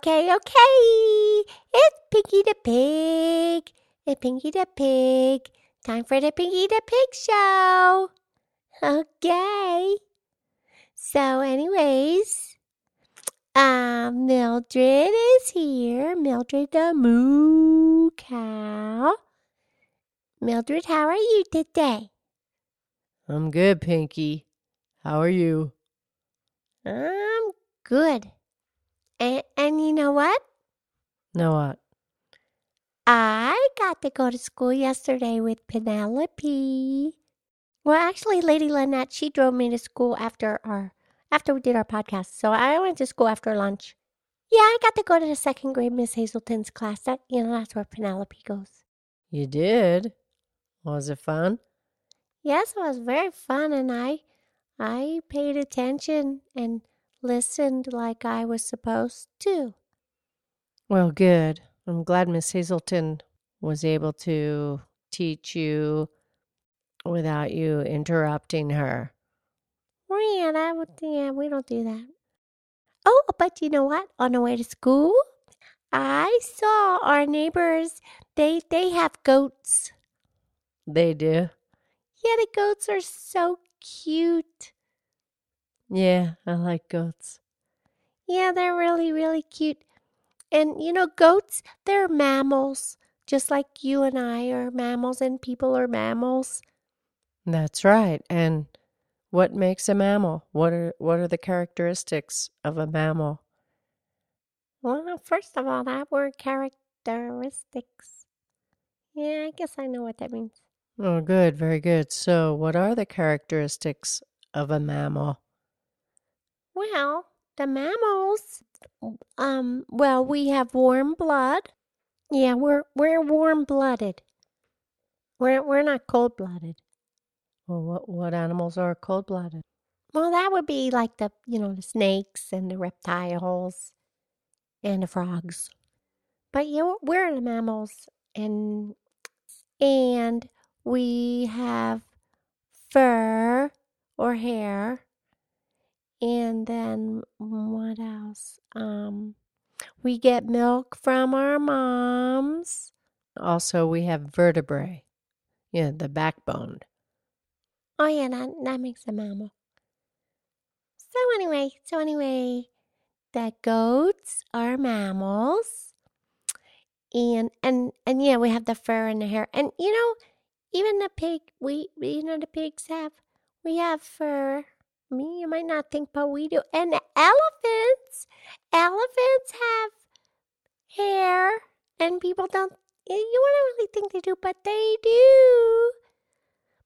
Okay, okay. It's Pinky the Pig. It's Pinky the Pig. Time for the Pinky the Pig show. Okay. So, anyways, um, Mildred is here. Mildred the moo cow. Mildred, how are you today? I'm good, Pinky. How are you? I'm good. And, and you know what? Know what? I got to go to school yesterday with Penelope. Well, actually, Lady Lynette, she drove me to school after our after we did our podcast. So I went to school after lunch. Yeah, I got to go to the second grade Miss Hazelton's class. That you know, that's where Penelope goes. You did? Was it fun? Yes, it was very fun, and I I paid attention and listened like I was supposed to. Well, good. I'm glad Miss Hazelton was able to teach you without you interrupting her. Well, that would, yeah, we don't do that. Oh, but you know what? On the way to school, I saw our neighbors. They they have goats. They do? Yeah, the goats are so cute. Yeah, I like goats. Yeah, they're really really cute. And you know, goats, they're mammals, just like you and I are mammals and people are mammals. That's right. And what makes a mammal? What are what are the characteristics of a mammal? Well, first of all, that word characteristics. Yeah, I guess I know what that means. Oh, good, very good. So, what are the characteristics of a mammal? Well, the mammals, um, well, we have warm blood. Yeah, we're we're warm blooded. We're we're not cold blooded. Well, what what animals are cold blooded? Well, that would be like the you know the snakes and the reptiles and the frogs. But you know, we're the mammals, and and we have fur or hair, and then what else? Um, we get milk from our moms. Also, we have vertebrae. Yeah, the backbone. Oh yeah, that that makes a mammal. So anyway, so anyway, the goats are mammals. And and and yeah, we have the fur and the hair. And you know, even the pig we you know the pigs have we have fur. Me, you might not think, but we do. And elephants, elephants have hair, and people don't. You wouldn't really think they do, but they do.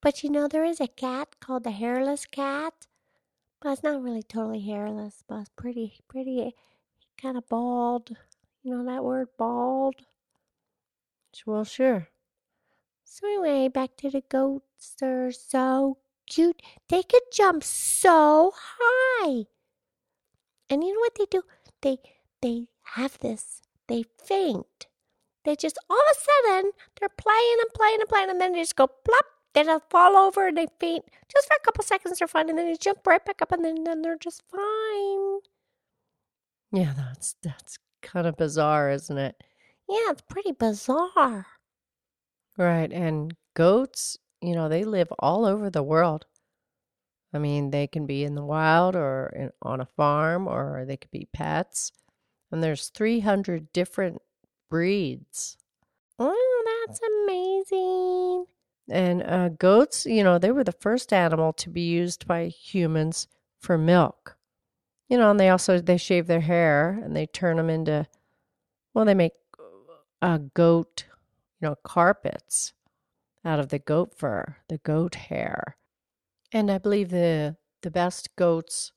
But you know, there is a cat called the hairless cat. But it's not really totally hairless, but it's pretty, pretty eh, kind of bald. You know that word, bald? Well, sure. So, anyway, back to the goats. They're so cute. They could jump so high. And you know what they do? They they have this. They faint. They just all of a sudden they're playing and playing and playing, and then they just go plop. They just fall over and they faint just for a couple seconds. They're fine, and then they jump right back up, and then, then they're just fine. Yeah, that's that's kind of bizarre, isn't it? Yeah, it's pretty bizarre. Right. And goats, you know, they live all over the world. I mean, they can be in the wild or in, on a farm or they could be pets. And there's 300 different breeds. Oh, that's amazing. And uh, goats, you know, they were the first animal to be used by humans for milk. You know, and they also they shave their hair and they turn them into well, they make uh, goat, you know, carpets out of the goat fur, the goat hair. And I believe the the best goats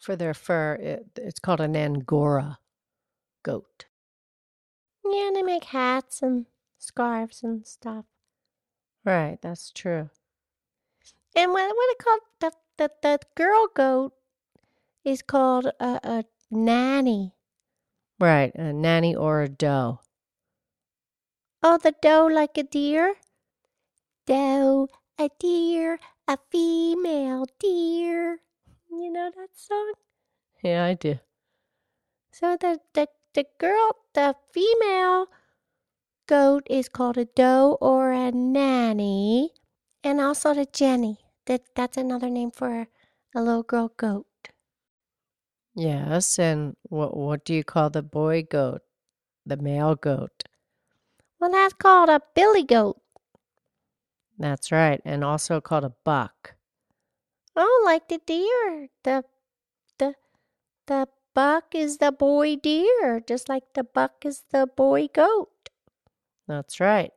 for their fur, it, it's called an Angora goat. Yeah, they make hats and scarves and stuff. Right, that's true. And what what it called the the, the girl goat is called a, a nanny. Right, a nanny or a doe. Oh, the doe like a deer? Doe, a deer, a female deer. You know that song? Yeah, I do. So the, the, the girl, the female goat is called a doe or a nanny, and also the jenny. That that's another name for a little girl goat. Yes, and what what do you call the boy goat? The male goat. Well, that's called a billy goat. That's right, and also called a buck. Oh, like the deer. The the the buck is the boy deer, just like the buck is the boy goat. That's right.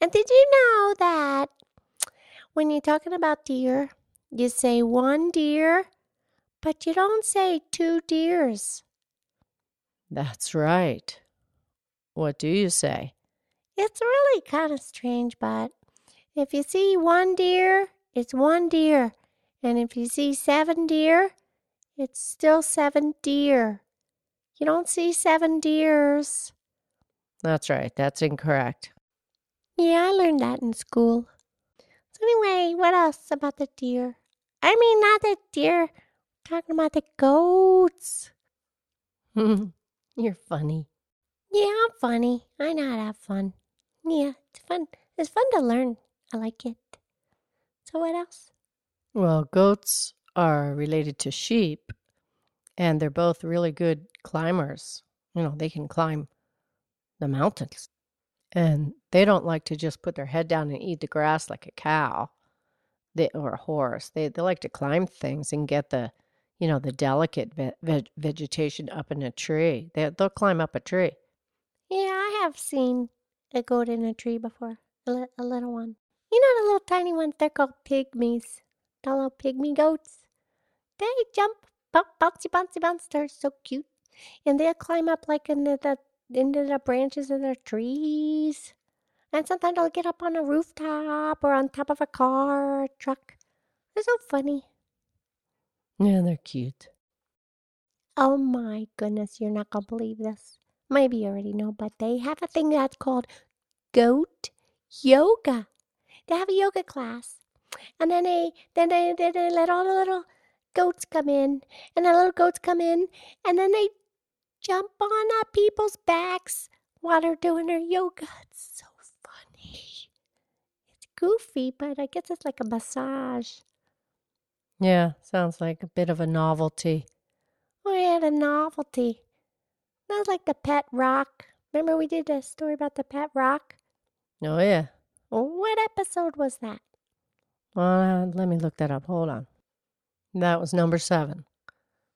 And did you know that when you're talking about deer, you say one deer, but you don't say two deers. That's right. What do you say? It's really kind of strange, but if you see one deer, it's one deer. And if you see seven deer, it's still seven deer. You don't see seven deers. That's right. That's incorrect. Yeah, I learned that in school. So, anyway, what else about the deer? I mean, not the deer, talking about the goats. Hmm You're funny. Yeah, I'm funny. I know how to have fun. Yeah, it's fun. It's fun to learn. I like it. So, what else? Well, goats are related to sheep, and they're both really good climbers. You know, they can climb the mountains. And they don't like to just put their head down and eat the grass like a cow they, or a horse. They, they like to climb things and get the, you know, the delicate ve- ve- vegetation up in a tree. They, they'll climb up a tree. Yeah, I have seen a goat in a tree before, a, li- a little one. You know the little tiny ones? They're called pygmies. The little pygmy goats. They jump, bump, bouncy, bouncy, bounce. They're so cute. And they'll climb up like into the into the branches of the trees. And sometimes they'll get up on a rooftop or on top of a car or a truck. They're so funny. Yeah, they're cute. Oh my goodness, you're not gonna believe this. Maybe you already know, but they have a thing that's called goat yoga. They have a yoga class. And then they then they, they, they let all the little goats come in. And the little goats come in and then they jump on uh, people's backs while they're doing their yoga. It's so funny. It's goofy, but I guess it's like a massage. Yeah, sounds like a bit of a novelty. Oh, yeah, the novelty. That's like the pet rock. Remember we did a story about the pet rock? Oh, yeah. What episode was that? Uh, let me look that up. Hold on. That was number seven.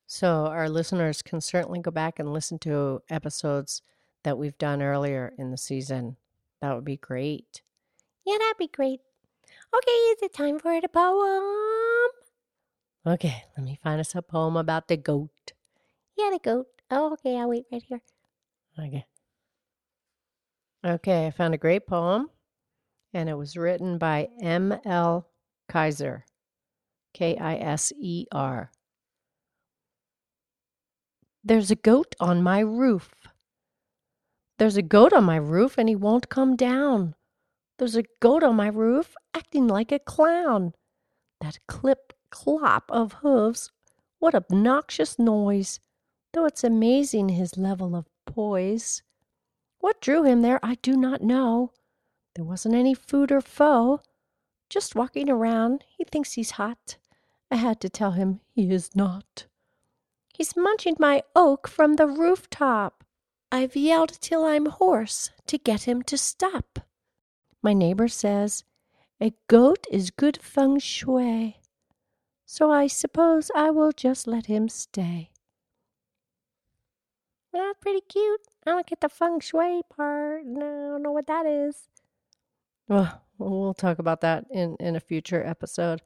So our listeners can certainly go back and listen to episodes that we've done earlier in the season. That would be great. Yeah, that'd be great. Okay, is it time for the poem? Okay, let me find us a poem about the goat. Yeah, the goat. Oh, okay, I'll wait right here. Okay. Okay, I found a great poem, and it was written by M.L. Kiser, K I S E R. There's a goat on my roof. There's a goat on my roof, and he won't come down. There's a goat on my roof acting like a clown. That clip clop of hooves, what obnoxious noise! Though it's amazing his level of poise. What drew him there, I do not know. There wasn't any food or foe. Just walking around, he thinks he's hot. I had to tell him he is not. He's munching my oak from the rooftop. I've yelled till I'm hoarse to get him to stop. My neighbor says a goat is good feng shui, so I suppose I will just let him stay. Well, that's pretty cute. I don't get the feng shui part. No, I don't know what that is. Well, we'll talk about that in, in a future episode.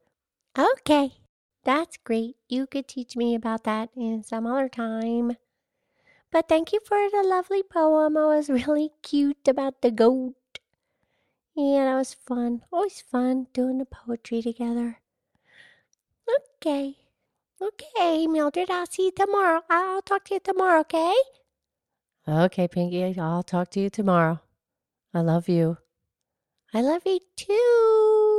Okay, that's great. You could teach me about that in some other time. But thank you for the lovely poem. It was really cute about the goat. Yeah, that was fun. Always fun doing the poetry together. Okay. Okay, Mildred, I'll see you tomorrow. I'll talk to you tomorrow, okay? Okay, Pinky, I'll talk to you tomorrow. I love you. I love you too.